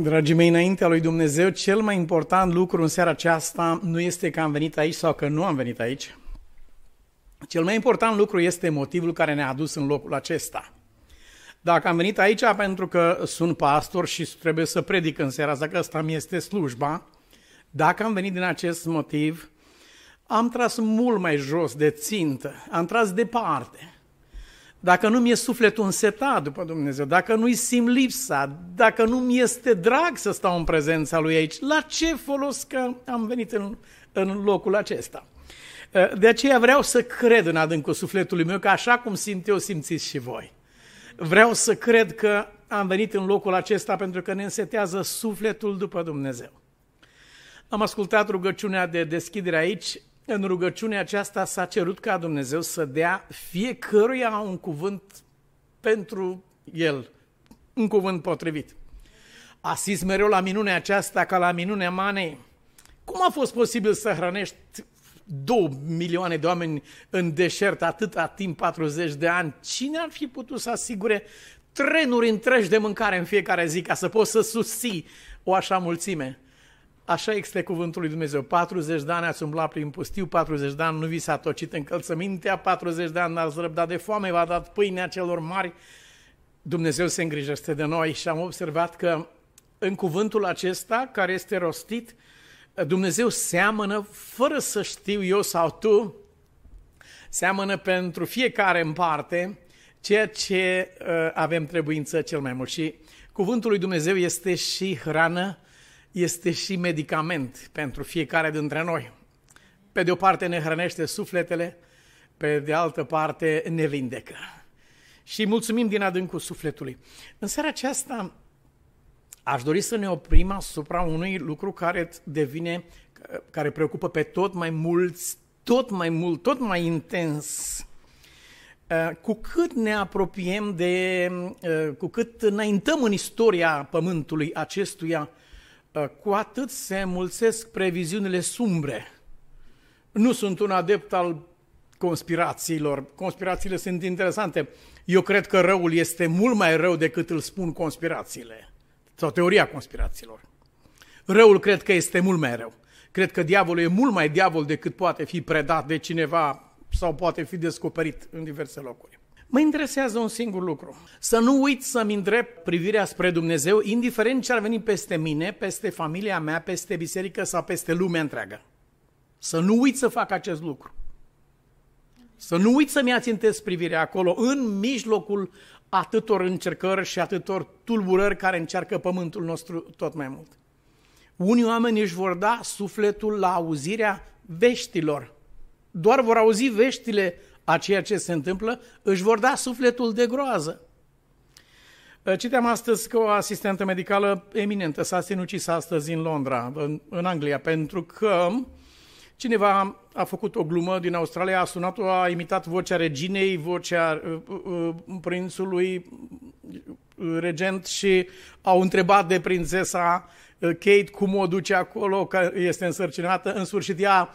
Dragii mei, înaintea lui Dumnezeu, cel mai important lucru în seara aceasta nu este că am venit aici sau că nu am venit aici. Cel mai important lucru este motivul care ne-a adus în locul acesta. Dacă am venit aici pentru că sunt pastor și trebuie să predic în seara asta, că ăsta mi este slujba, dacă am venit din acest motiv, am tras mult mai jos de țintă, am tras departe dacă nu mi-e sufletul însetat după Dumnezeu, dacă nu-i simt lipsa, dacă nu mi este drag să stau în prezența Lui aici, la ce folos că am venit în, în locul acesta? De aceea vreau să cred în adâncul sufletului meu că așa cum simt eu, simțiți și voi. Vreau să cred că am venit în locul acesta pentru că ne însetează sufletul după Dumnezeu. Am ascultat rugăciunea de deschidere aici în rugăciunea aceasta s-a cerut ca Dumnezeu să dea fiecăruia un cuvânt pentru el, un cuvânt potrivit. Asist mereu la minunea aceasta ca la minunea manei. Cum a fost posibil să hrănești două milioane de oameni în deșert atâta timp, 40 de ani? Cine ar fi putut să asigure trenuri întregi de mâncare în fiecare zi ca să poți să susții o așa mulțime? Așa este cuvântul lui Dumnezeu. 40 de ani ați umblat prin pustiu, 40 de ani nu vi s-a tocit încălțămintea, 40 de ani n-ați răbdat de foame, v-a dat pâinea celor mari. Dumnezeu se îngrijește de noi și am observat că în cuvântul acesta care este rostit, Dumnezeu seamănă, fără să știu eu sau tu, seamănă pentru fiecare în parte ceea ce uh, avem trebuință cel mai mult. Și cuvântul lui Dumnezeu este și hrană este și medicament pentru fiecare dintre noi. Pe de o parte ne hrănește sufletele, pe de altă parte ne vindecă. Și mulțumim din adâncul sufletului. În seara aceasta aș dori să ne oprim asupra unui lucru care devine, care preocupă pe tot mai mulți, tot mai mult, tot mai intens. Cu cât ne apropiem de, cu cât înaintăm în istoria pământului acestuia, Uh, cu atât se mulțesc previziunile sumbre. Nu sunt un adept al conspirațiilor. Conspirațiile sunt interesante. Eu cred că răul este mult mai rău decât îl spun conspirațiile. Sau teoria conspirațiilor. Răul cred că este mult mai rău. Cred că diavolul e mult mai diavol decât poate fi predat de cineva sau poate fi descoperit în diverse locuri. Mă interesează un singur lucru. Să nu uit să-mi îndrept privirea spre Dumnezeu, indiferent ce ar veni peste mine, peste familia mea, peste biserică sau peste lumea întreagă. Să nu uit să fac acest lucru. Să nu uit să-mi ațintesc privirea acolo, în mijlocul atâtor încercări și atâtor tulburări care încearcă pământul nostru tot mai mult. Unii oameni își vor da sufletul la auzirea veștilor. Doar vor auzi veștile a ceea ce se întâmplă, își vor da sufletul de groază. Citeam astăzi că o asistentă medicală eminentă s-a sinucis astăzi în Londra, în, în Anglia, pentru că cineva a făcut o glumă din Australia, a sunat-o, a imitat vocea reginei, vocea uh, uh, prințului uh, regent și au întrebat de prințesa uh, Kate cum o duce acolo, că este însărcinată. În sfârșit ea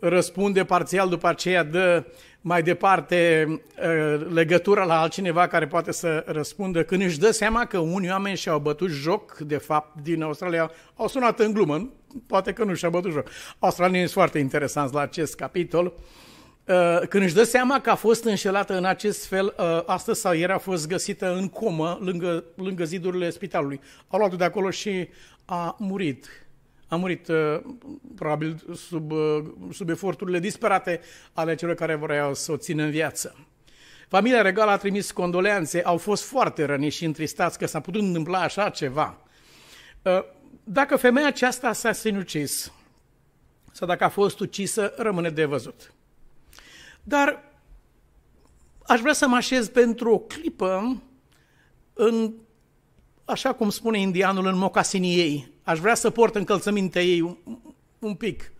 răspunde parțial, după aceea dă mai departe uh, legătura la altcineva care poate să răspundă. Când își dă seama că unii oameni și-au bătut joc, de fapt, din Australia, au sunat în glumă, poate că nu și-au bătut joc. Australienii sunt foarte interesanți la acest capitol. Uh, când își dă seama că a fost înșelată în acest fel, uh, astăzi sau ieri a fost găsită în comă lângă, lângă zidurile spitalului. Au luat de acolo și a murit a murit uh, probabil sub, uh, sub eforturile disperate ale celor care vreau să o țină în viață. Familia regală a trimis condoleanțe, au fost foarte răniți și întristați că s-a putut întâmpla așa ceva. Uh, dacă femeia aceasta s-a sinucis sau dacă a fost ucisă, rămâne de văzut. Dar aș vrea să mă așez pentru o clipă în, așa cum spune indianul, în mocasinii ei, Aș vrea să port încălțămintea ei un, un pic.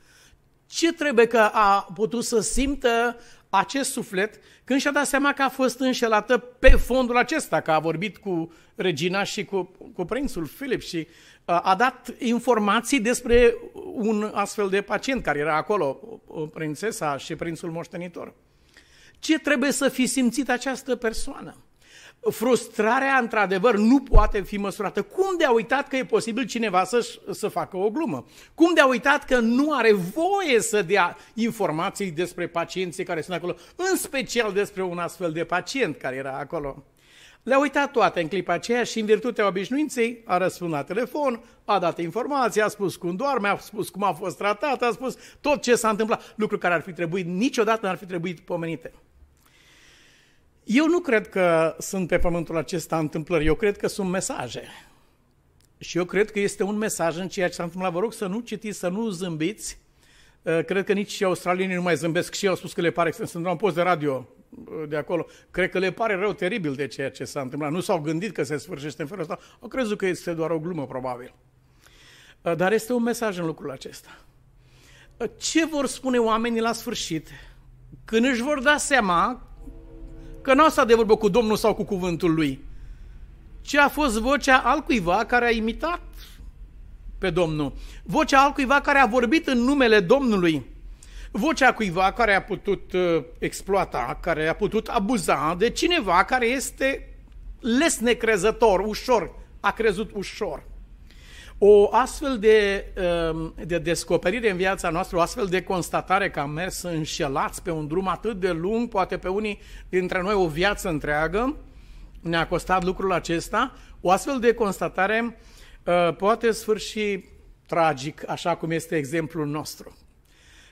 Ce trebuie că a putut să simtă acest suflet când și-a dat seama că a fost înșelată pe fondul acesta, că a vorbit cu regina și cu, cu prințul Filip și a, a dat informații despre un astfel de pacient care era acolo, prințesa și prințul moștenitor. Ce trebuie să fi simțit această persoană? Frustrarea, într-adevăr, nu poate fi măsurată. Cum de a uitat că e posibil cineva să, să facă o glumă? Cum de a uitat că nu are voie să dea informații despre pacienții care sunt acolo, în special despre un astfel de pacient care era acolo? Le-a uitat toate în clipa aceea și în virtutea obișnuinței a răspuns la telefon, a dat informații, a spus cum doarme, a spus cum a fost tratat, a spus tot ce s-a întâmplat, lucruri care ar fi trebuit, niciodată n-ar fi trebuit pomenite. Eu nu cred că sunt pe pământul acesta întâmplări, eu cred că sunt mesaje. Și eu cred că este un mesaj în ceea ce s-a întâmplat. Vă rog să nu citiți, să nu zâmbiți. Uh, cred că nici australienii nu mai zâmbesc și ei au spus că le pare, sunt un post de radio uh, de acolo, cred că le pare rău teribil de ceea ce s-a întâmplat. Nu s-au gândit că se sfârșește în felul ăsta, au crezut că este doar o glumă, probabil. Uh, dar este un mesaj în lucrul acesta. Ce vor spune oamenii la sfârșit când își vor da seama că nu asta de vorbă cu Domnul sau cu cuvântul lui, ci a fost vocea altcuiva care a imitat pe Domnul, vocea altcuiva care a vorbit în numele Domnului, vocea cuiva care a putut uh, exploata, care a putut abuza de cineva care este lesne crezător, ușor, a crezut ușor. O astfel de, um, de descoperire în viața noastră, o astfel de constatare că am mers înșelați pe un drum atât de lung, poate pe unii dintre noi o viață întreagă, ne-a costat lucrul acesta, o astfel de constatare uh, poate sfârși tragic, așa cum este exemplul nostru.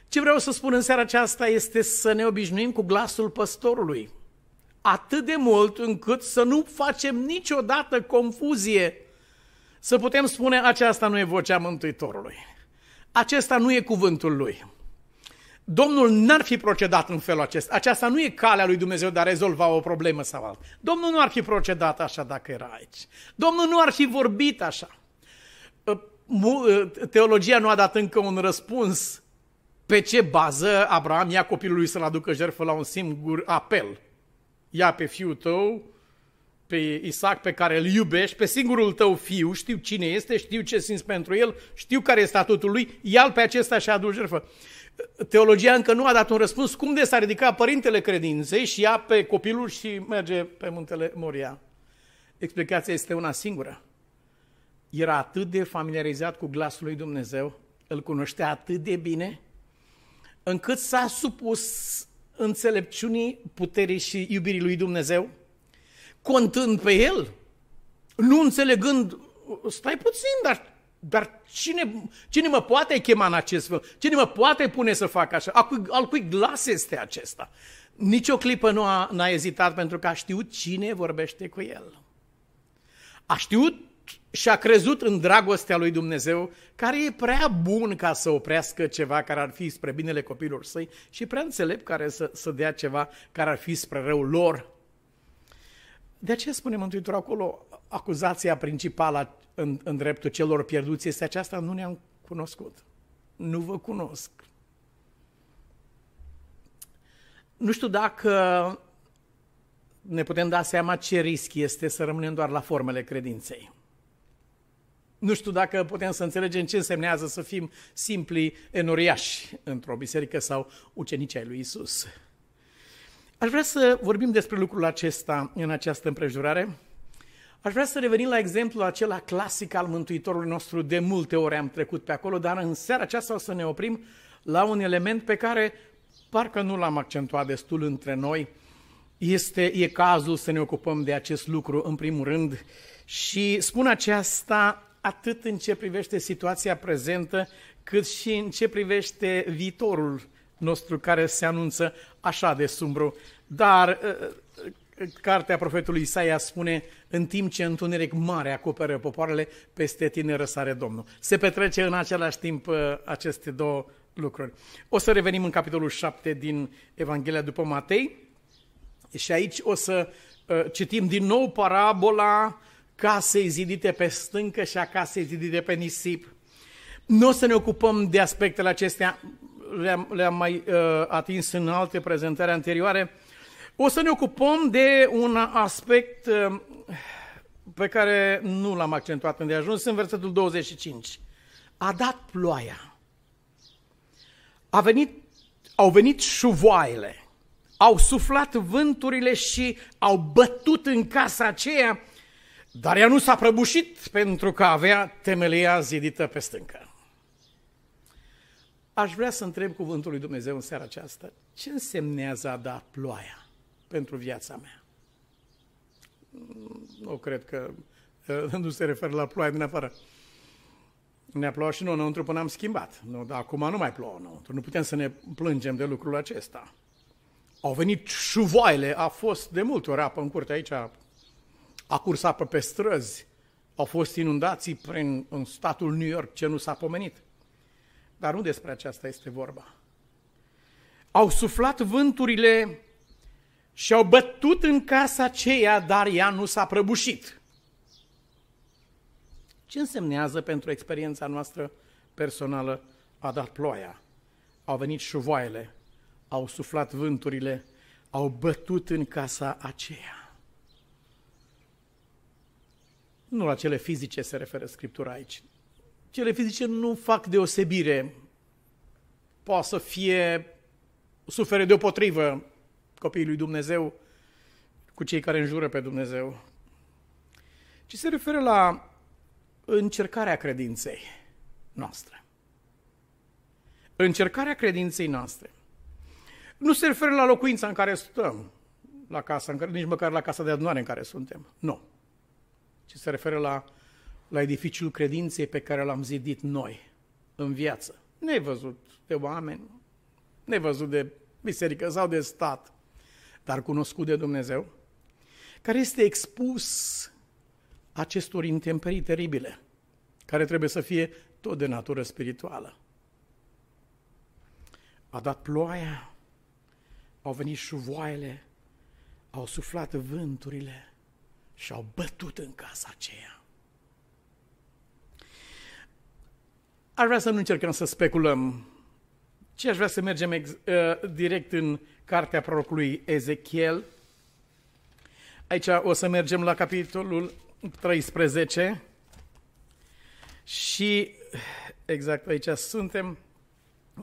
Ce vreau să spun în seara aceasta este să ne obișnuim cu glasul păstorului, atât de mult încât să nu facem niciodată confuzie să putem spune aceasta nu e vocea Mântuitorului. Acesta nu e cuvântul lui. Domnul n-ar fi procedat în felul acesta. Aceasta nu e calea lui Dumnezeu de a rezolva o problemă sau altă. Domnul nu ar fi procedat așa dacă era aici. Domnul nu ar fi vorbit așa. Ă, ă, teologia nu a dat încă un răspuns pe ce bază Abraham ia copilul lui să-l aducă jertfă la un singur apel. Ia pe fiul tău, pe Isaac pe care îl iubești, pe singurul tău fiu, știu cine este, știu ce simți pentru el, știu care este statutul lui, ia pe acesta și adu jertfă. Teologia încă nu a dat un răspuns cum de s-a ridicat părintele credinței și ia pe copilul și merge pe muntele Moria. Explicația este una singură. Era atât de familiarizat cu glasul lui Dumnezeu, îl cunoștea atât de bine, încât s-a supus înțelepciunii, puterii și iubirii lui Dumnezeu, contând pe el, nu înțelegând, stai puțin, dar, dar cine, cine mă poate chema în acest fel? Cine mă poate pune să fac așa? Al cui, al cui glas este acesta? Nici o clipă nu a, n-a ezitat pentru că a știut cine vorbește cu el. A știut și a crezut în dragostea lui Dumnezeu, care e prea bun ca să oprească ceva care ar fi spre binele copilor săi și prea înțelept care să, să dea ceva care ar fi spre răul lor. De ce spune Mântuitorul acolo, acuzația principală în, în dreptul celor pierduți este aceasta, nu ne-am cunoscut. Nu vă cunosc. Nu știu dacă ne putem da seama ce risc este să rămânem doar la formele credinței. Nu știu dacă putem să înțelegem ce însemnează să fim simpli enoriași într-o biserică sau ucenici ai lui Isus. Aș vrea să vorbim despre lucrul acesta în această împrejurare. Aș vrea să revenim la exemplul acela clasic al Mântuitorului nostru. De multe ori am trecut pe acolo, dar în seara aceasta o să ne oprim la un element pe care parcă nu l-am accentuat destul între noi. Este, e cazul să ne ocupăm de acest lucru în primul rând și spun aceasta atât în ce privește situația prezentă, cât și în ce privește viitorul nostru care se anunță așa de sumbru. Dar uh, uh, cartea profetului Isaia spune, în timp ce întuneric mare acoperă popoarele, peste tine răsare Domnul. Se petrece în același timp uh, aceste două lucruri. O să revenim în capitolul 7 din Evanghelia după Matei și aici o să citim din nou parabola casei zidite pe stâncă și a casei zidite pe nisip. Nu o să ne ocupăm de aspectele acestea, le-am, le mai uh, atins în alte prezentări anterioare, o să ne ocupăm de un aspect uh, pe care nu l-am accentuat ajuns în versetul 25. A dat ploaia. A venit, au venit șuvoaile. au suflat vânturile și au bătut în casa aceea, dar ea nu s-a prăbușit pentru că avea temelia zidită pe stâncă. Aș vrea să întreb cuvântul lui Dumnezeu în seara aceasta, ce însemnează a da ploaia pentru viața mea? Nu cred că nu se referă la ploaia din afară. Ne-a plouat și noi înăuntru până am schimbat. Nu, dar acum nu mai plouă înăuntru. Nu putem să ne plângem de lucrul acesta. Au venit șuvoaile, a fost de multe ori apă în curte aici, a curs apă pe străzi, au fost inundații prin în statul New York, ce nu s-a pomenit. Dar nu despre aceasta este vorba. Au suflat vânturile și au bătut în casa aceea, dar ea nu s-a prăbușit. Ce însemnează pentru experiența noastră personală a dat ploaia? Au venit șuvoaiele, au suflat vânturile, au bătut în casa aceea. Nu la cele fizice se referă Scriptura aici. Cele fizice nu fac deosebire. Poate să fie sufere deopotrivă copiii lui Dumnezeu cu cei care înjură pe Dumnezeu. Ci se referă la încercarea credinței noastre. Încercarea credinței noastre. Nu se referă la locuința în care stăm, la casa, în care, nici măcar la casa de adunare în care suntem. Nu. Ci se referă la, la edificiul credinței pe care l-am zidit noi în viață. Nevăzut de oameni, nevăzut de biserică sau de stat, dar cunoscut de Dumnezeu, care este expus acestor intemperii teribile, care trebuie să fie tot de natură spirituală. A dat ploaia, au venit șuvoaiele, au suflat vânturile și au bătut în casa aceea. Aș vrea să nu încercăm să speculăm, ci aș vrea să mergem ex, uh, direct în cartea prorocului Ezechiel. Aici o să mergem la capitolul 13 și exact aici suntem.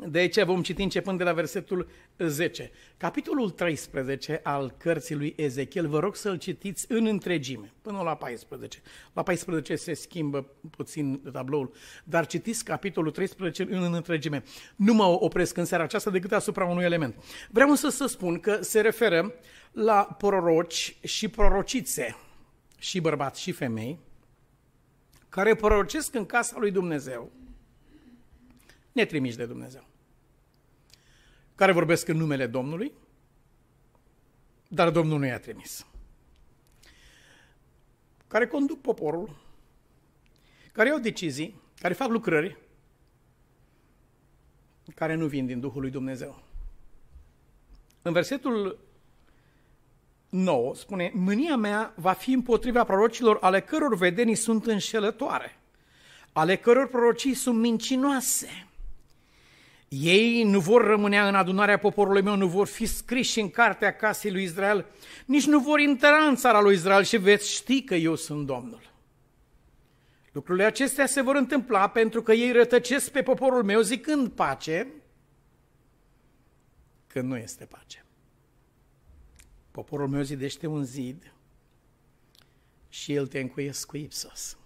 De aici vom citi începând de la versetul 10. Capitolul 13 al cărții lui Ezechiel, vă rog să-l citiți în întregime, până la 14. La 14 se schimbă puțin tabloul, dar citiți capitolul 13 în întregime. Nu mă opresc în seara aceasta decât asupra unui element. Vreau însă să spun că se referă la proroci și prorocițe, și bărbați și femei, care prorocesc în casa lui Dumnezeu, netrimiși de Dumnezeu care vorbesc în numele Domnului, dar Domnul nu i-a trimis. Care conduc poporul, care iau decizii, care fac lucrări, care nu vin din Duhul lui Dumnezeu. În versetul 9 spune, mânia mea va fi împotriva prorocilor ale căror vedenii sunt înșelătoare, ale căror prorocii sunt mincinoase, ei nu vor rămânea în adunarea poporului meu, nu vor fi scriși în cartea casei lui Israel, nici nu vor intra în țara lui Israel și veți ști că eu sunt Domnul. Lucrurile acestea se vor întâmpla pentru că ei rătăcesc pe poporul meu zicând pace, când nu este pace. Poporul meu zidește un zid și el te încuiesc cu ipsos.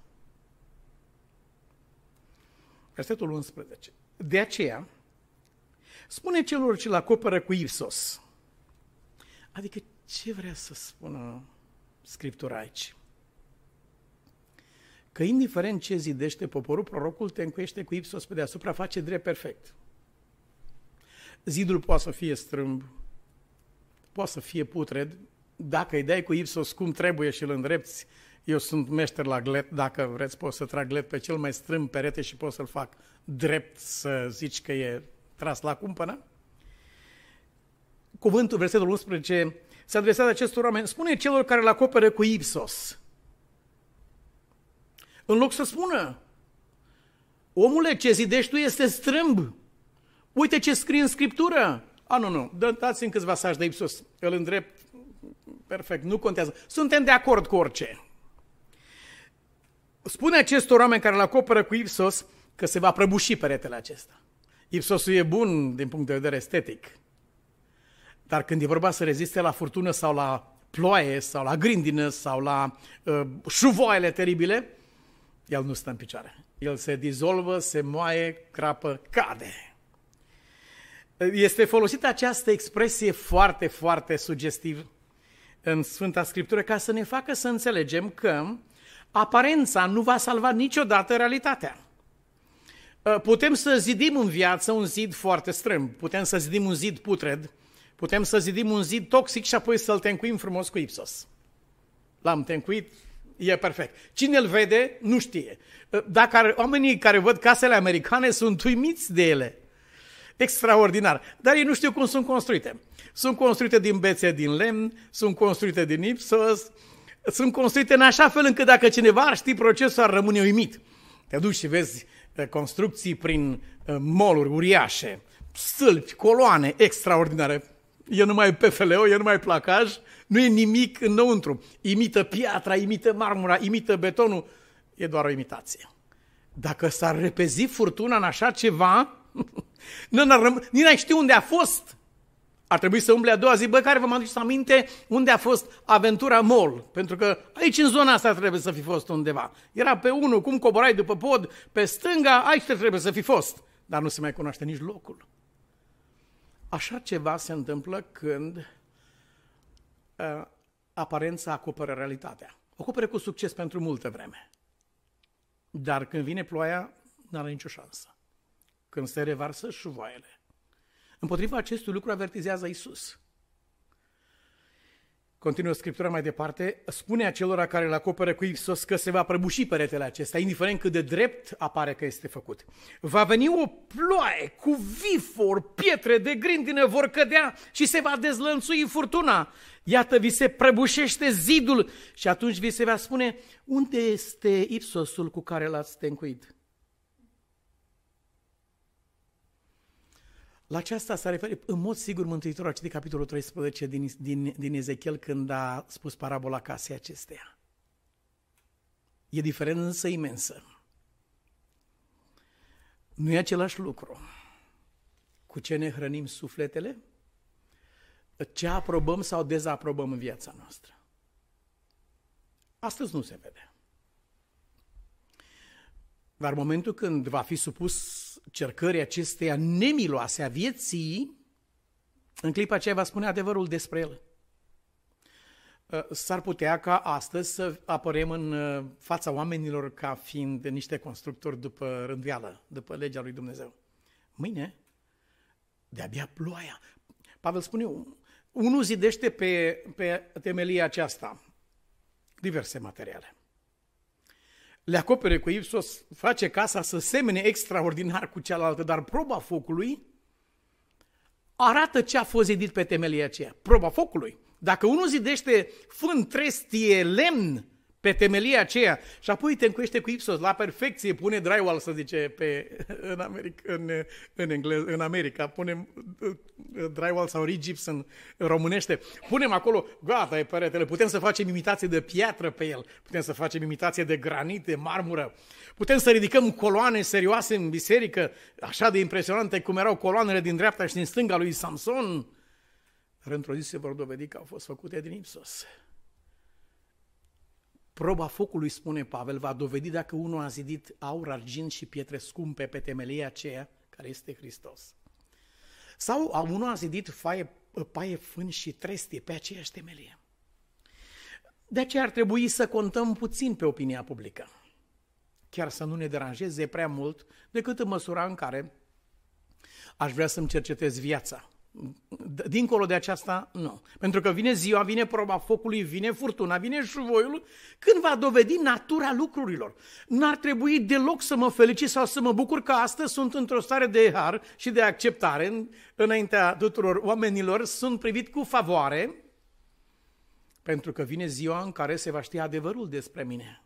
Versetul 11. De aceea, Spune celor ce-l acoperă cu ipsos. Adică ce vrea să spună Scriptura aici? Că indiferent ce zidește poporul, prorocul te încuiește cu ipsos pe deasupra, face drept perfect. Zidul poate să fie strâmb, poate să fie putred, dacă îi dai cu ipsos cum trebuie și îl îndrepți, eu sunt meșter la glet, dacă vreți pot să trag glet pe cel mai strâmb perete și pot să-l fac drept să zici că e tras la cumpănă. Cuvântul, versetul 11, se adresează acestor oameni, spune celor care îl acoperă cu ipsos. În loc să spună, omule, ce zidești tu este strâmb. Uite ce scrie în Scriptură. A, nu, nu, dați-mi câțiva sași de ipsos, îl îndrept, perfect, nu contează. Suntem de acord cu orice. Spune acestor oameni care îl acoperă cu ipsos că se va prăbuși peretele acesta. Ipsosul e bun din punct de vedere estetic. Dar când e vorba să reziste la furtună sau la ploaie sau la grindină sau la uh, șuvoaiele teribile, el nu stă în picioare. El se dizolvă, se moaie, crapă, cade. Este folosită această expresie foarte, foarte sugestiv în Sfânta Scriptură ca să ne facă să înțelegem că aparența nu va salva niciodată realitatea. Putem să zidim în viață un zid foarte strâm, putem să zidim un zid putred, putem să zidim un zid toxic și apoi să-l tencuim frumos cu ipsos. L-am tencuit, e perfect. Cine îl vede, nu știe. Dacă oamenii care văd casele americane sunt uimiți de ele. Extraordinar. Dar ei nu știu cum sunt construite. Sunt construite din bețe din lemn, sunt construite din ipsos, sunt construite în așa fel încât dacă cineva ar ști procesul, ar rămâne uimit. Te duci și vezi uh, construcții prin uh, moluri uriașe, stâlpi, coloane extraordinare. E numai PFLO, e numai placaj, nu e nimic înăuntru. Imită piatra, imită marmura, imită betonul. E doar o imitație. Dacă s-ar repezi furtuna în așa ceva, nici n-ai ști unde a fost. Ar trebui să umble a doua zi, bă, care vă mă aduceți aminte unde a fost aventura Mall? Pentru că aici în zona asta trebuie să fi fost undeva. Era pe unul, cum coborai după pod, pe stânga, aici trebuie să fi fost. Dar nu se mai cunoaște nici locul. Așa ceva se întâmplă când uh, aparența acoperă realitatea. Acoperă cu succes pentru multă vreme. Dar când vine ploaia, nu are nicio șansă. Când se revarsă șuvoaiele, Împotriva acestui lucru avertizează Isus. Continuă Scriptura mai departe, spune acelora care îl acoperă cu Isus că se va prăbuși peretele acesta, indiferent cât de drept apare că este făcut. Va veni o ploaie cu vifor, pietre de grindină vor cădea și se va dezlănțui furtuna. Iată, vi se prăbușește zidul și atunci vi se va spune, unde este ipsosul cu care l-ați tencuit? La aceasta s-a referit în mod sigur Mântuitorul a citit capitolul 13 din, din, din Ezechiel când a spus parabola casei acesteia. E diferență imensă. Nu e același lucru. Cu ce ne hrănim sufletele? Ce aprobăm sau dezaprobăm în viața noastră? Astăzi nu se vede. Dar momentul când va fi supus cercării acesteia nemiloase a vieții, în clipa aceea va spune adevărul despre el. Uh, s-ar putea ca astăzi să apărem în uh, fața oamenilor ca fiind niște constructori după rânduială, după legea lui Dumnezeu. Mâine, de-abia ploaia. Pavel spune, unul zidește pe, pe temelia aceasta diverse materiale le acopere cu ipsos, face casa să semene extraordinar cu cealaltă, dar proba focului arată ce a fost zidit pe temelia aceea. Proba focului. Dacă unul zidește fân, trestie, lemn, pe temelia aceea. Și apoi te încuiește cu Ipsos la perfecție, pune drywall, să zice, pe, în, America, în, în, englez, în America, punem uh, drywall sau rigipson în românește, punem acolo, gata, e peretele, putem să facem imitație de piatră pe el, putem să facem imitație de granit, de marmură, putem să ridicăm coloane serioase în biserică, așa de impresionante cum erau coloanele din dreapta și din stânga lui Samson, dar într-o zi se vor dovedi că au fost făcute din Ipsos. Proba focului, spune Pavel, va dovedi dacă unul a zidit aur, argint și pietre scumpe pe temelia aceea care este Hristos. Sau unul a zidit faie, paie, fân și trestie pe aceeași temelie. De aceea ar trebui să contăm puțin pe opinia publică. Chiar să nu ne deranjeze prea mult decât în măsura în care aș vrea să-mi cercetez viața Dincolo de aceasta, nu. Pentru că vine ziua, vine proba focului, vine furtuna, vine șuvoiul, când va dovedi natura lucrurilor. N-ar trebui deloc să mă felicit sau să mă bucur că astăzi sunt într-o stare de har și de acceptare înaintea tuturor oamenilor, sunt privit cu favoare, pentru că vine ziua în care se va ști adevărul despre mine.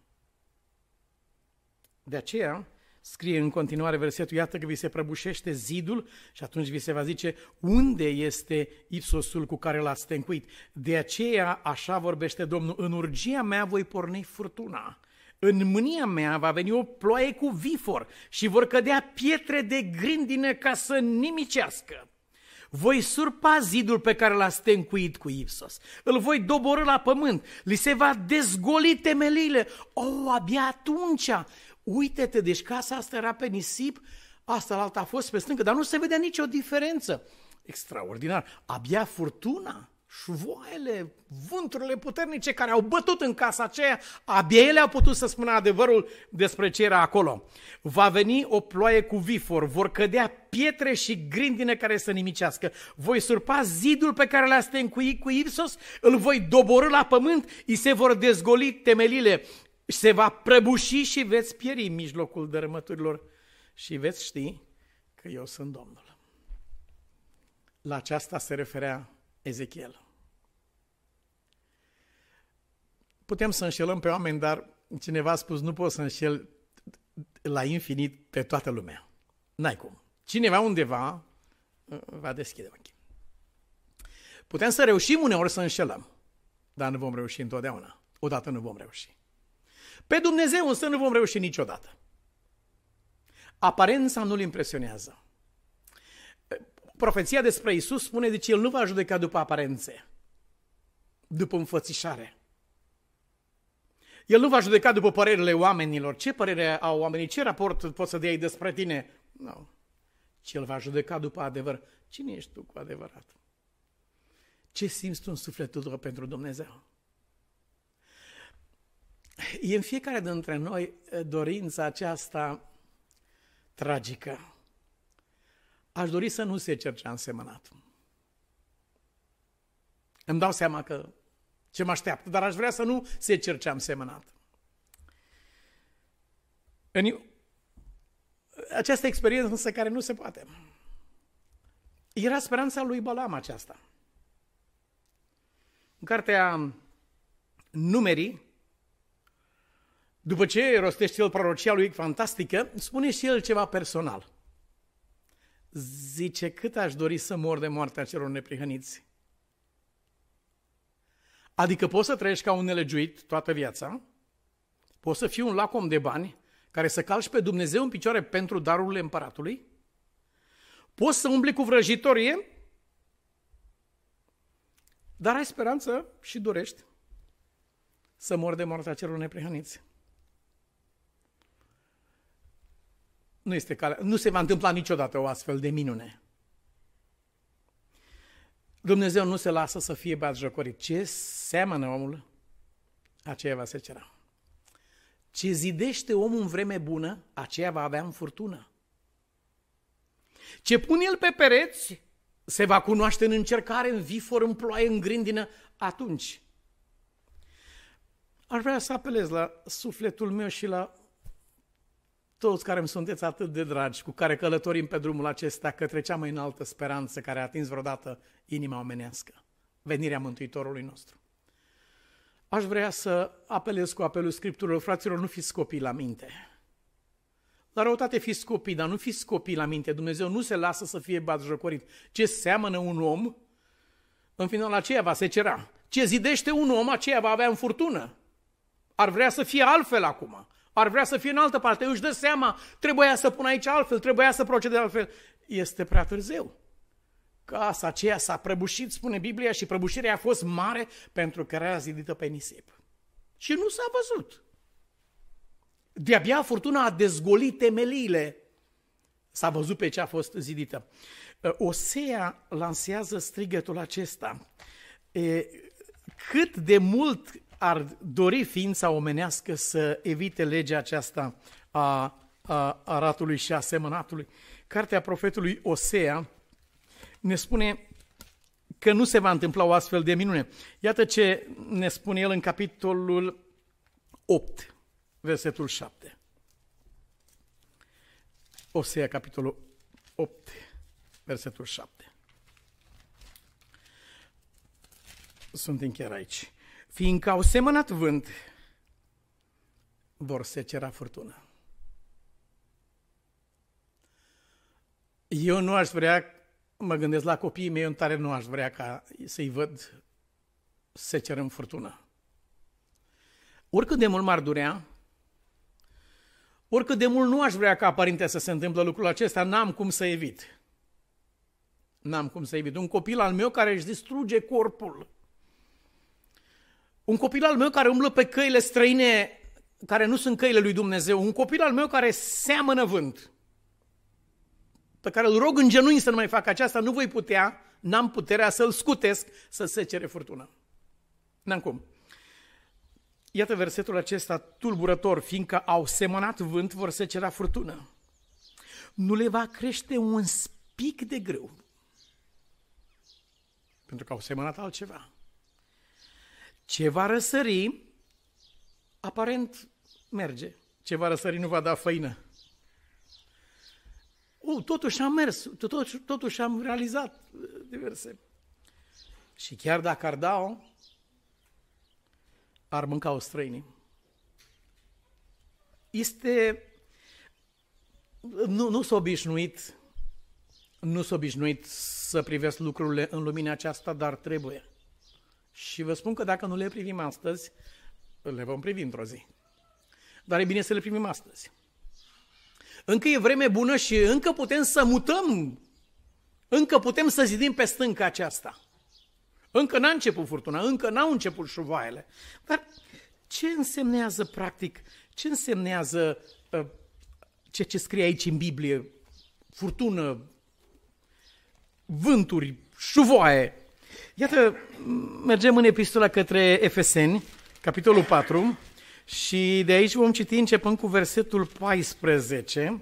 De aceea, Scrie în continuare versetul, iată că vi se prăbușește zidul și atunci vi se va zice unde este ipsosul cu care l-ați tencuit. De aceea așa vorbește Domnul, în urgia mea voi porni furtuna. În mânia mea va veni o ploaie cu vifor și vor cădea pietre de grindină ca să nimicească. voi surpa zidul pe care l-a stencuit cu Ipsos. Îl voi doborâ la pământ. Li se va dezgoli temeliile. O, oh, abia atunci. Uite-te, deci casa asta era pe nisip, asta la alta a fost pe stâncă, dar nu se vedea nicio diferență. Extraordinar. Abia furtuna șuvoaiele, vânturile puternice care au bătut în casa aceea, abia ele au putut să spună adevărul despre ce era acolo. Va veni o ploaie cu vifor, vor cădea pietre și grindine care să nimicească. Voi surpa zidul pe care l-a stencuit cu Ipsos, îl voi doborâ la pământ, îi se vor dezgoli temelile, se va prăbuși și veți pieri în mijlocul dărâmăturilor și veți ști că eu sunt Domnul. La aceasta se referea Ezechiel. Putem să înșelăm pe oameni, dar cineva a spus, nu poți să înșel la infinit pe toată lumea. N-ai cum. Cineva undeva uh, va deschide ochii. Putem să reușim uneori să înșelăm, dar nu vom reuși întotdeauna. Odată nu vom reuși. Pe Dumnezeu însă nu vom reuși niciodată. Aparența nu-L impresionează. Profeția despre Isus spune, deci El nu va judeca după aparențe, după înfățișare. El nu va judeca după părerile oamenilor. Ce părere au oamenii? Ce raport poți să dai despre tine? Nu. No. Ci El va judeca după adevăr. Cine ești tu cu adevărat? Ce simți tu în sufletul tău pentru Dumnezeu? E în fiecare dintre noi dorința aceasta tragică. Aș dori să nu se cer ce am semănat. Îmi dau seama că ce mă așteaptă, dar aș vrea să nu se cer ce am semănat. În această experiență însă care nu se poate. Era speranța lui Balam aceasta. În cartea Numerii, după ce rostește el prorocia lui fantastică, spune și el ceva personal. Zice, cât aș dori să mor de moartea celor neprihăniți. Adică poți să trăiești ca un nelegiuit toată viața, poți să fii un lacom de bani care să calci pe Dumnezeu în picioare pentru darurile împăratului, poți să umbli cu vrăjitorie, dar ai speranță și dorești să mor de moartea celor neprihăniți. Nu, este calea, nu se va întâmpla niciodată o astfel de minune. Dumnezeu nu se lasă să fie batjocorit. Ce seamănă omul, aceea va secera. Ce zidește omul în vreme bună, aceea va avea în furtună. Ce pune el pe pereți, se va cunoaște în încercare, în vifor, în ploaie, în grindină, atunci. Aș vrea să apelez la sufletul meu și la toți care îmi sunteți atât de dragi, cu care călătorim pe drumul acesta către cea mai înaltă speranță care a atins vreodată inima omenească, venirea Mântuitorului nostru. Aș vrea să apelez cu apelul Scripturilor, fraților, nu fiți copii la minte. La răutate fiți copii, dar nu fiți copii la minte. Dumnezeu nu se lasă să fie batjocorit. Ce seamănă un om, în final aceea va se cera. Ce zidește un om, aceea va avea în furtună. Ar vrea să fie altfel acum. Ar vrea să fie în altă parte. Își dă seama, trebuia să pun aici altfel, trebuia să procede altfel. Este prea târziu. Casa aceea s-a prăbușit, spune Biblia, și prăbușirea a fost mare pentru că era zidită pe nisip. Și nu s-a văzut. De-abia furtuna a dezgolit temeliile. S-a văzut pe ce a fost zidită. Osea lansează strigătul acesta. Cât de mult ar dori ființa omenească să evite legea aceasta a, a aratului și a semănatului. Cartea profetului Osea ne spune că nu se va întâmpla o astfel de minune. Iată ce ne spune el în capitolul 8, versetul 7. Osea, capitolul 8, versetul 7. Sunt chiar aici fiindcă au semănat vânt, vor secera furtună. Eu nu aș vrea, mă gândesc la copiii mei, în tare nu aș vrea ca să-i văd seceră în furtună. Oricât de mult m-ar durea, oricât de mult nu aș vrea ca părinte să se întâmple lucrul acesta, n-am cum să evit. N-am cum să evit. Un copil al meu care își distruge corpul. Un copil al meu care umblă pe căile străine care nu sunt căile lui Dumnezeu. Un copil al meu care seamănă vânt. Pe care îl rog în genunchi să nu mai facă aceasta, nu voi putea, n-am puterea să-l scutesc să se cere furtună. N-am cum. Iată versetul acesta tulburător, fiindcă au semănat vânt, vor secera furtună. Nu le va crește un spic de grâu, pentru că au semănat altceva. Ce va răsări, aparent merge. Ce va răsări nu va da făină. Uh, totuși am mers, totuși, totuși am realizat diverse. Și chiar dacă ar da-o, ar mânca-o străinii. Este... Nu, nu s-a obișnuit nu s-a obișnuit să privesc lucrurile în lumina aceasta, dar trebuie. Și vă spun că dacă nu le privim astăzi, le vom privi într-o zi. Dar e bine să le primim astăzi. Încă e vreme bună și încă putem să mutăm, încă putem să zidim pe stânca aceasta. Încă n-a început furtuna, încă n-au început șuvoaiele. Dar ce însemnează practic, ce însemnează uh, ce, ce scrie aici în Biblie? Furtună, vânturi, șuvoaie. Iată, mergem în epistola către Efeseni, capitolul 4, și de aici vom citi începând cu versetul 14,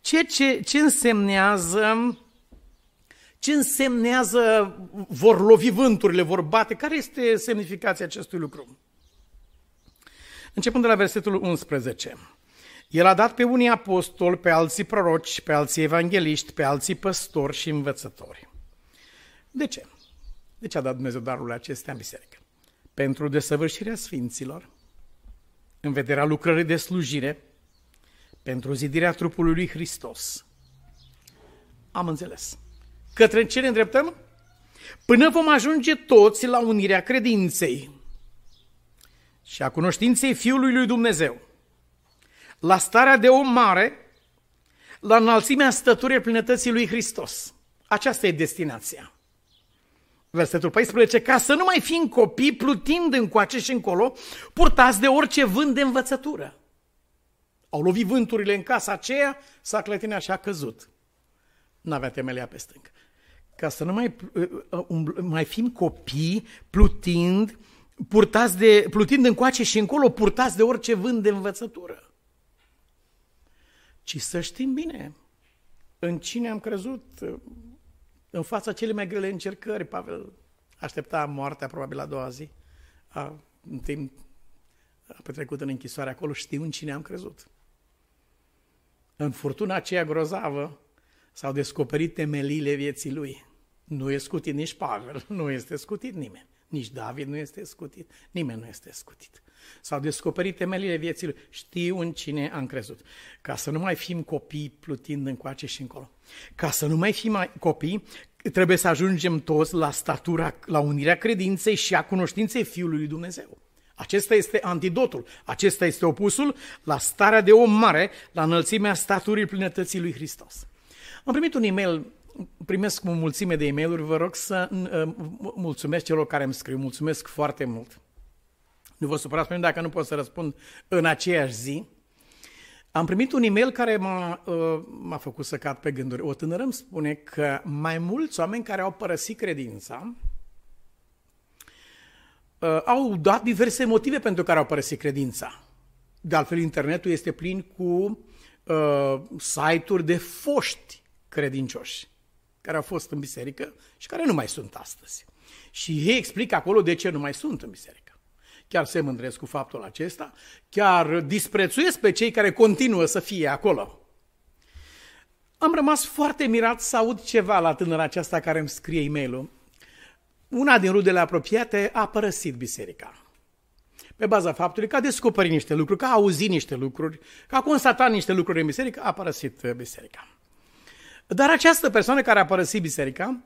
ce, ce, ce însemnează ce însemnează vor lovi vânturile, vor bate, care este semnificația acestui lucru? Începând de la versetul 11. El a dat pe unii apostoli, pe alții proroci, pe alții evangeliști, pe alții păstori și învățători. De ce? De ce a dat Dumnezeu darurile acestea în biserică? Pentru desăvârșirea sfinților, în vederea lucrării de slujire, pentru zidirea trupului lui Hristos. Am înțeles. Către ce ne îndreptăm? Până vom ajunge toți la unirea credinței și a cunoștinței Fiului lui Dumnezeu, la starea de om mare, la înălțimea stăturii plinătății lui Hristos. Aceasta e destinația. Versetul 14, ca să nu mai fim copii plutind încoace și încolo, purtați de orice vânt de învățătură. Au lovit vânturile în casa aceea, s-a clătinat și a căzut. N-avea temelia pe stâncă. Ca să nu mai, uh, uh, mai fim copii plutind, purtați de, plutind încoace și încolo, purtați de orice vânt de învățătură. Ci să știm bine în cine am crezut, în fața cele mai grele încercări, Pavel aștepta moartea probabil a doua zi, a, în timp a petrecut în închisoare acolo, știu în cine am crezut. În furtuna aceea grozavă s-au descoperit temeliile vieții lui. Nu e scutit nici Pavel, nu este scutit nimeni. Nici David nu este scutit, nimeni nu este scutit. S-au descoperit temelile vieții lui. Știu în cine am crezut. Ca să nu mai fim copii plutind încoace și încolo. Ca să nu mai fim copii, trebuie să ajungem toți la statura, la unirea credinței și a cunoștinței Fiului lui Dumnezeu. Acesta este antidotul, acesta este opusul la starea de om mare, la înălțimea staturii plinătății lui Hristos. Am primit un e-mail, primesc o mulțime de e-mailuri, vă rog să uh, mulțumesc celor care îmi scriu, mulțumesc foarte mult. Nu vă supărați pe mine dacă nu pot să răspund în aceeași zi. Am primit un e-mail care m-a, uh, m-a făcut să cad pe gânduri. O tânără îmi spune că mai mulți oameni care au părăsit credința uh, au dat diverse motive pentru care au părăsit credința. De altfel, internetul este plin cu uh, site-uri de foști credincioși care au fost în biserică și care nu mai sunt astăzi. Și ei explică acolo de ce nu mai sunt în biserică chiar se mândresc cu faptul acesta, chiar disprețuiesc pe cei care continuă să fie acolo. Am rămas foarte mirat să aud ceva la tânăra aceasta care îmi scrie e mail Una din rudele apropiate a părăsit biserica. Pe baza faptului că a descoperit niște lucruri, că a auzit niște lucruri, că a constatat niște lucruri în biserică, a părăsit biserica. Dar această persoană care a părăsit biserica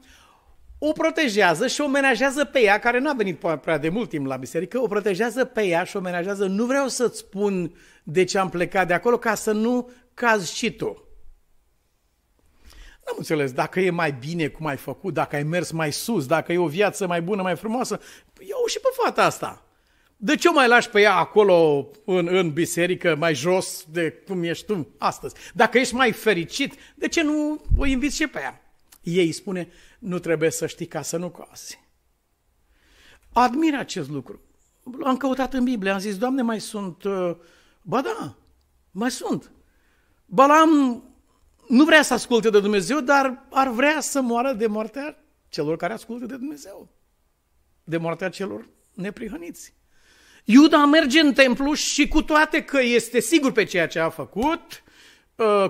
o protejează și o menajează pe ea, care n-a venit prea de mult timp la biserică, o protejează pe ea și o menajează. Nu vreau să-ți spun de ce am plecat de acolo, ca să nu cazi și tu. N-am înțeles, dacă e mai bine cum ai făcut, dacă ai mers mai sus, dacă e o viață mai bună, mai frumoasă, iau și pe fata asta. De ce o mai lași pe ea acolo în, în biserică, mai jos de cum ești tu astăzi? Dacă ești mai fericit, de ce nu o inviți și pe ea? Ei spune, nu trebuie să știi ca să nu coasi. Admir acest lucru. Am căutat în Biblie, am zis, Doamne, mai sunt... Uh, ba da, mai sunt. Balam nu vrea să asculte de Dumnezeu, dar ar vrea să moară de moartea celor care ascultă de Dumnezeu. De moartea celor neprihăniți. Iuda merge în templu și cu toate că este sigur pe ceea ce a făcut, uh,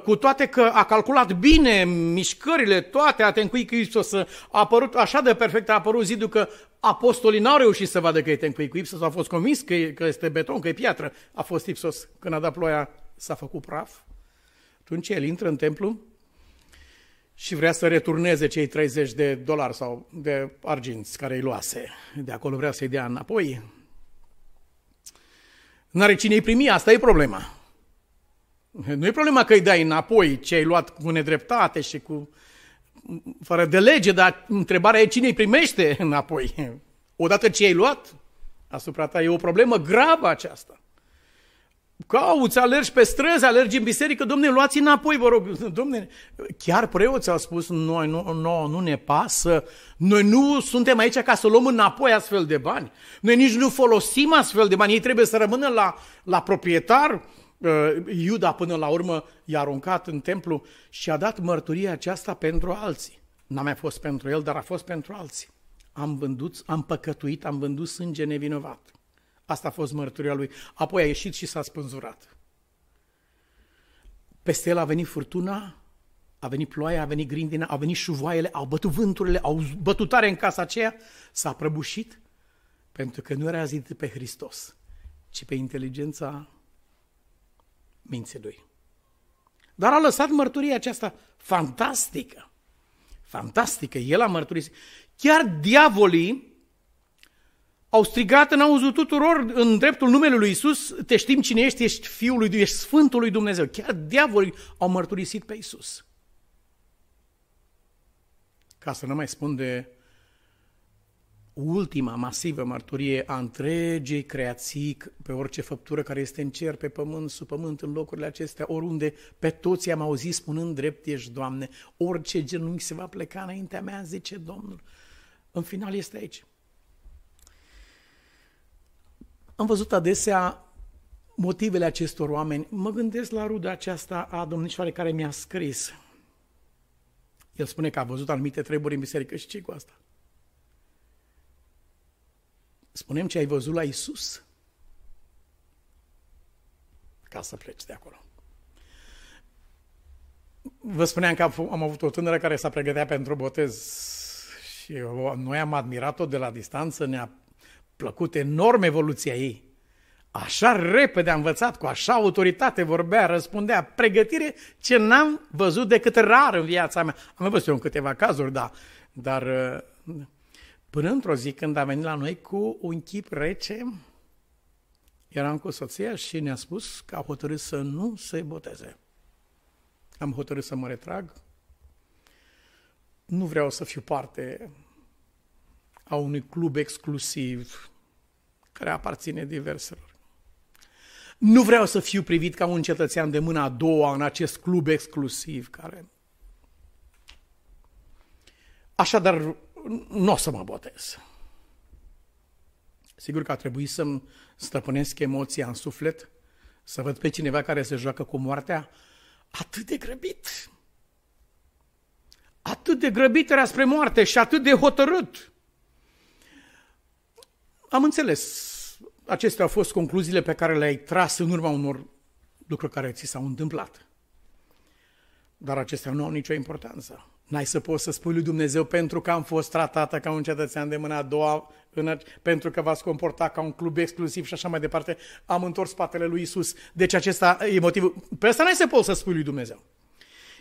cu toate că a calculat bine mișcările toate, a tencuit Hristos, a apărut așa de perfect, a apărut zidul că apostolii n-au reușit să vadă că e tencuit Ipsos, au fost convins că, e, că este beton, că e piatră. A fost Ipsos, când a dat ploaia, s-a făcut praf. Atunci el intră în templu și vrea să returneze cei 30 de dolari sau de arginți care îi luase. De acolo vrea să-i dea înapoi. N-are cine îi primi, asta e problema. Nu e problema că îi dai înapoi ce ai luat cu nedreptate și cu fără de lege, dar întrebarea e cine îi primește înapoi. Odată ce ai luat asupra ta, e o problemă gravă aceasta. Cauți, alergi pe străzi, alergi în biserică, domne, luați înapoi, vă rog. Domne, chiar preoții au spus, noi nu, nu, nu ne pasă, noi nu suntem aici ca să luăm înapoi astfel de bani. Noi nici nu folosim astfel de bani, ei trebuie să rămână la, la proprietar. Uh, Iuda până la urmă i-a aruncat în templu și a dat mărturia aceasta pentru alții. N-a mai fost pentru el, dar a fost pentru alții. Am vândut, am păcătuit, am vândut sânge nevinovat. Asta a fost mărturia lui. Apoi a ieșit și s-a spânzurat. Peste el a venit furtuna, a venit ploaia, a venit grindina, au venit șuvoaiele, au bătut vânturile, au bătut tare în casa aceea, s-a prăbușit, pentru că nu era zidit pe Hristos, ci pe inteligența minții lui. Dar a lăsat mărturia aceasta fantastică. Fantastică. El a mărturisit. Chiar diavolii au strigat în auzul tuturor în dreptul numelui lui Isus, te știm cine ești, ești Fiul lui, ești Sfântul lui Dumnezeu. Chiar diavolii au mărturisit pe Isus. Ca să nu mai spun de ultima masivă mărturie a întregii creații pe orice făptură care este în cer, pe pământ, sub pământ, în locurile acestea, oriunde, pe toți am auzit spunând drept ești, Doamne, orice genunchi se va pleca înaintea mea, zice Domnul. În final este aici. Am văzut adesea motivele acestor oameni. Mă gândesc la ruda aceasta a domnișoarei care mi-a scris. El spune că a văzut anumite treburi în biserică și ce cu asta? Spunem ce ai văzut la Isus ca să pleci de acolo. Vă spuneam că am avut o tânără care s-a pregătea pentru botez și noi am admirat-o de la distanță, ne-a plăcut enorm evoluția ei. Așa repede a învățat, cu așa autoritate vorbea, răspundea, pregătire ce n-am văzut decât rar în viața mea. Am văzut eu în câteva cazuri, da, dar uh, până într-o zi când a venit la noi cu un chip rece, eram cu soția și ne-a spus că a hotărât să nu se boteze. Am hotărât să mă retrag. Nu vreau să fiu parte a unui club exclusiv care aparține diverselor. Nu vreau să fiu privit ca un cetățean de mâna a doua în acest club exclusiv care... Așadar, nu o să mă botez. Sigur că a trebuit să-mi stăpânesc emoția în suflet, să văd pe cineva care se joacă cu moartea atât de grăbit. Atât de grăbit era spre moarte și atât de hotărât. Am înțeles. Acestea au fost concluziile pe care le-ai tras în urma unor lucruri care ți s-au întâmplat. Dar acestea nu au nicio importanță. N-ai să poți să spui lui Dumnezeu pentru că am fost tratată ca un cetățean de mâna a doua, în, pentru că v-ați comportat ca un club exclusiv și așa mai departe, am întors spatele lui Isus. Deci acesta e motivul. Pe asta n-ai să poți să spui lui Dumnezeu.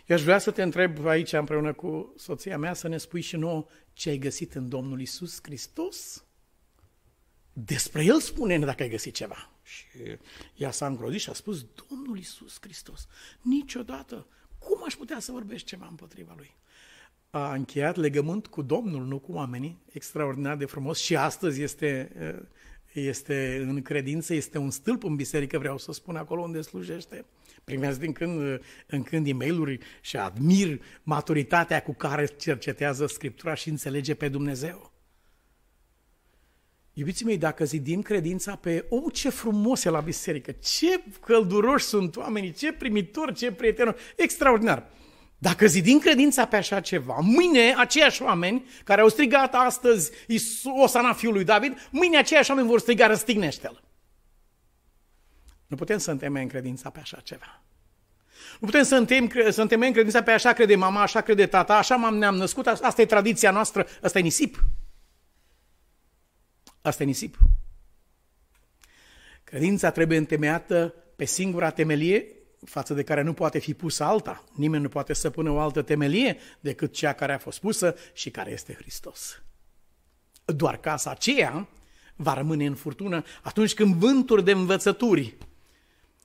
Eu aș vrea să te întreb aici împreună cu soția mea să ne spui și nouă ce ai găsit în Domnul Isus Hristos despre el spune dacă ai găsit ceva. Și ea s-a îngrozit și a spus, Domnul Iisus Hristos, niciodată cum aș putea să vorbesc ceva împotriva lui? A încheiat legământ cu Domnul, nu cu oamenii, extraordinar de frumos și astăzi este, este în credință, este un stâlp în biserică, vreau să spun acolo unde slujește. Primesc din când în când e mail și admir maturitatea cu care cercetează Scriptura și înțelege pe Dumnezeu. Iubiții mei, dacă zidim credința pe, o, ce frumos e la biserică, ce călduroși sunt oamenii, ce primitori, ce prieteni, extraordinar. Dacă zidim credința pe așa ceva, mâine aceiași oameni care au strigat astăzi Osana fiului David, mâine aceiași oameni vor striga răstignește-l. Nu putem să întemeiem credința pe așa ceva. Nu putem să, întemeiem, să întemeiem credința pe așa crede mama, așa crede tata, așa m-am ne-am născut, asta e tradiția noastră, asta e nisip. Asta e nisip. Credința trebuie întemeiată pe singura temelie față de care nu poate fi pusă alta. Nimeni nu poate să pună o altă temelie decât cea care a fost pusă și care este Hristos. Doar casa aceea va rămâne în furtună atunci când vânturi de învățături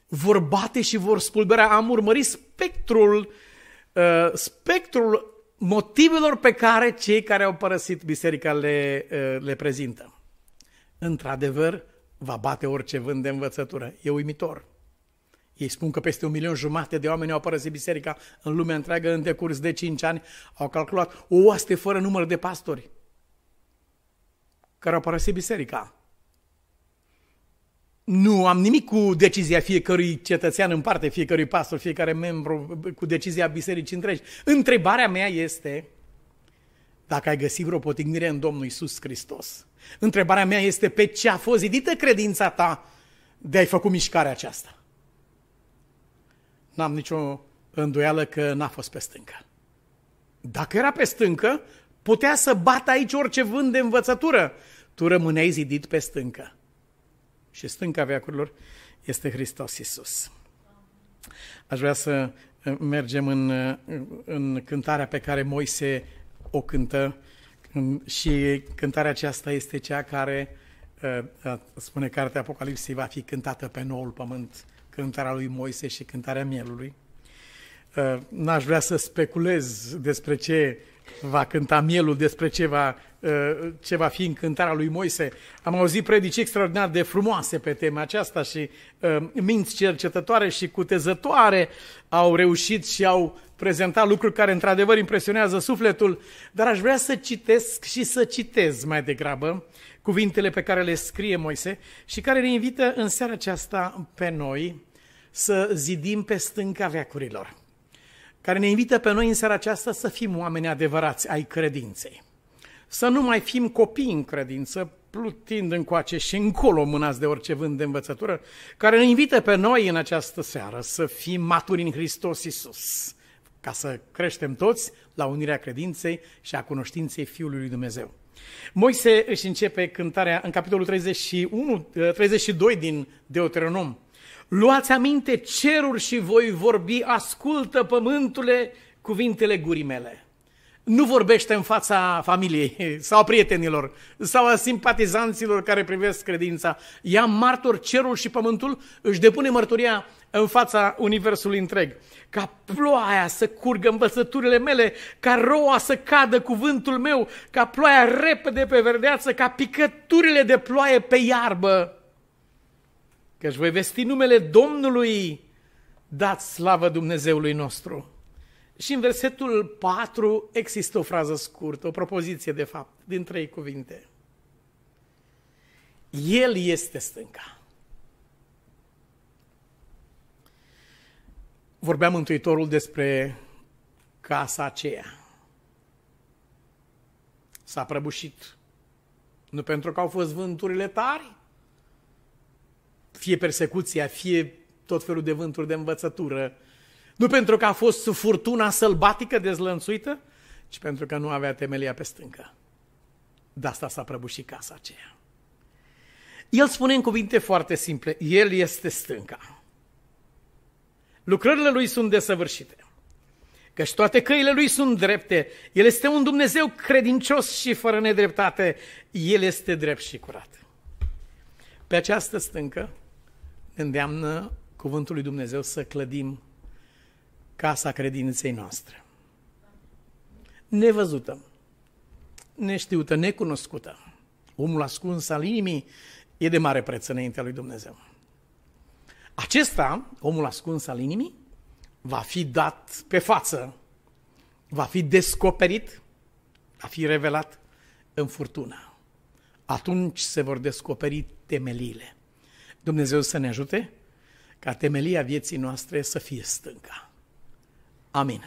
vor bate și vor spulbera. Am urmărit spectrul, uh, spectrul motivelor pe care cei care au părăsit biserica le, uh, le prezintă într-adevăr, va bate orice vânt de învățătură. E uimitor. Ei spun că peste un milion jumate de oameni au părăsit biserica în lumea întreagă în decurs de 5 ani. Au calculat o oaste fără număr de pastori care au părăsit biserica. Nu am nimic cu decizia fiecărui cetățean în parte, fiecărui pastor, fiecare membru, cu decizia bisericii întregi. Întrebarea mea este dacă ai găsit vreo potignire în Domnul Isus Hristos. Întrebarea mea este pe ce a fost zidită credința ta de ai făcut mișcarea aceasta? N-am nicio îndoială că n-a fost pe stâncă. Dacă era pe stâncă, putea să bată aici orice vânt de învățătură. Tu rămâneai zidit pe stâncă. Și stânca veacurilor este Hristos Iisus. Aș vrea să mergem în, în cântarea pe care Moise o cântă și cântarea aceasta este cea care, uh, uh, spune cartea Apocalipsei, va fi cântată pe noul pământ, cântarea lui Moise și cântarea mielului. Uh, n-aș vrea să speculez despre ce va cânta mielul, despre ce va, ce va fi în cântarea lui Moise. Am auzit predici extraordinar de frumoase pe tema aceasta și minți cercetătoare și cutezătoare au reușit și au prezenta lucruri care într-adevăr impresionează sufletul, dar aș vrea să citesc și să citez mai degrabă cuvintele pe care le scrie Moise și care ne invită în seara aceasta pe noi să zidim pe stânca veacurilor, care ne invită pe noi în seara aceasta să fim oameni adevărați ai credinței. Să nu mai fim copii în credință, plutind încoace și încolo mânați de orice vânt de învățătură, care ne invită pe noi în această seară să fim maturi în Hristos Isus, ca să creștem toți la unirea credinței și a cunoștinței Fiului lui Dumnezeu. Moise își începe cântarea în capitolul 31, 32 eh, din Deuteronom. Luați aminte ceruri și voi vorbi, ascultă pământule cuvintele gurii mele nu vorbește în fața familiei sau a prietenilor sau a simpatizanților care privesc credința. Ia martor cerul și pământul, își depune mărturia în fața universului întreg. Ca ploaia să curgă învățăturile mele, ca roa să cadă cuvântul meu, ca ploaia repede pe verdeață, ca picăturile de ploaie pe iarbă. Că-și voi vesti numele Domnului, dați slavă Dumnezeului nostru. Și în versetul 4 există o frază scurtă, o propoziție de fapt, din trei cuvinte. El este stânca. Vorbea Mântuitorul despre casa aceea. S-a prăbușit. Nu pentru că au fost vânturile tari, fie persecuția, fie tot felul de vânturi de învățătură, nu pentru că a fost furtuna sălbatică dezlănțuită, ci pentru că nu avea temelia pe stâncă. De asta s-a prăbușit casa aceea. El spune în cuvinte foarte simple, El este stânca. Lucrările Lui sunt desăvârșite. Căci toate căile Lui sunt drepte. El este un Dumnezeu credincios și fără nedreptate. El este drept și curat. Pe această stâncă îndeamnă cuvântul lui Dumnezeu să clădim casa credinței noastre. Nevăzută, neștiută, necunoscută. Omul ascuns al inimii e de mare preț înaintea lui Dumnezeu. Acesta, omul ascuns al inimii, va fi dat pe față, va fi descoperit, va fi revelat în furtună. Atunci se vor descoperi temeliile. Dumnezeu să ne ajute ca temelia vieții noastre să fie stânca. Amin.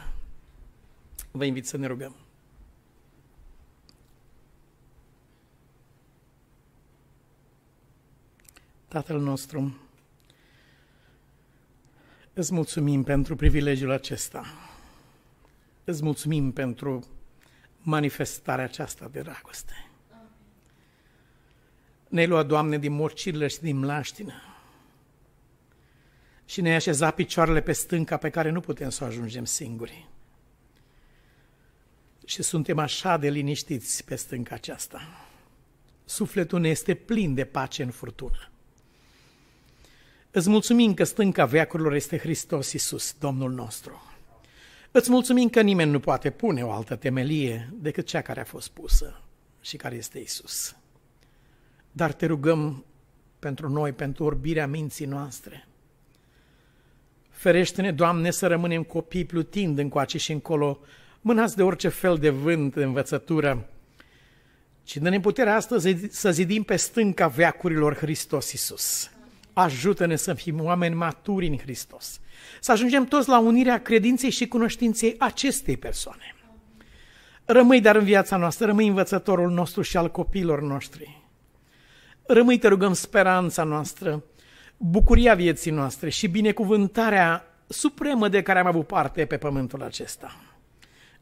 Vă invit să ne rugăm. Tatăl nostru, îți mulțumim pentru privilegiul acesta. Îți mulțumim pentru manifestarea aceasta de dragoste. Ne-ai luat, Doamne, din morcirile și din mlaștină și ne-ai așezat picioarele pe stânca pe care nu putem să o ajungem singuri. Și suntem așa de liniștiți pe stânca aceasta. Sufletul ne este plin de pace în furtună. Îți mulțumim că stânca veacurilor este Hristos Iisus, Domnul nostru. Îți mulțumim că nimeni nu poate pune o altă temelie decât cea care a fost pusă și care este Isus. Dar te rugăm pentru noi, pentru orbirea minții noastre. Ferește-ne, Doamne, să rămânem copii plutind încoace și încolo, mânați de orice fel de vânt, de învățătură, ci dă-ne puterea astăzi să zidim pe stânca veacurilor Hristos Iisus. Ajută-ne să fim oameni maturi în Hristos. Să ajungem toți la unirea credinței și cunoștinței acestei persoane. Rămâi dar în viața noastră, rămâi învățătorul nostru și al copiilor noștri. Rămâi, te rugăm, speranța noastră, bucuria vieții noastre și binecuvântarea supremă de care am avut parte pe pământul acesta.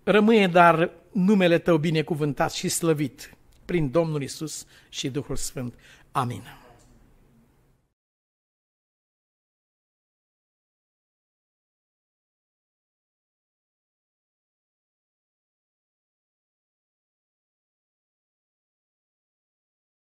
Rămâie dar numele Tău binecuvântat și slăvit prin Domnul Isus și Duhul Sfânt. Amin.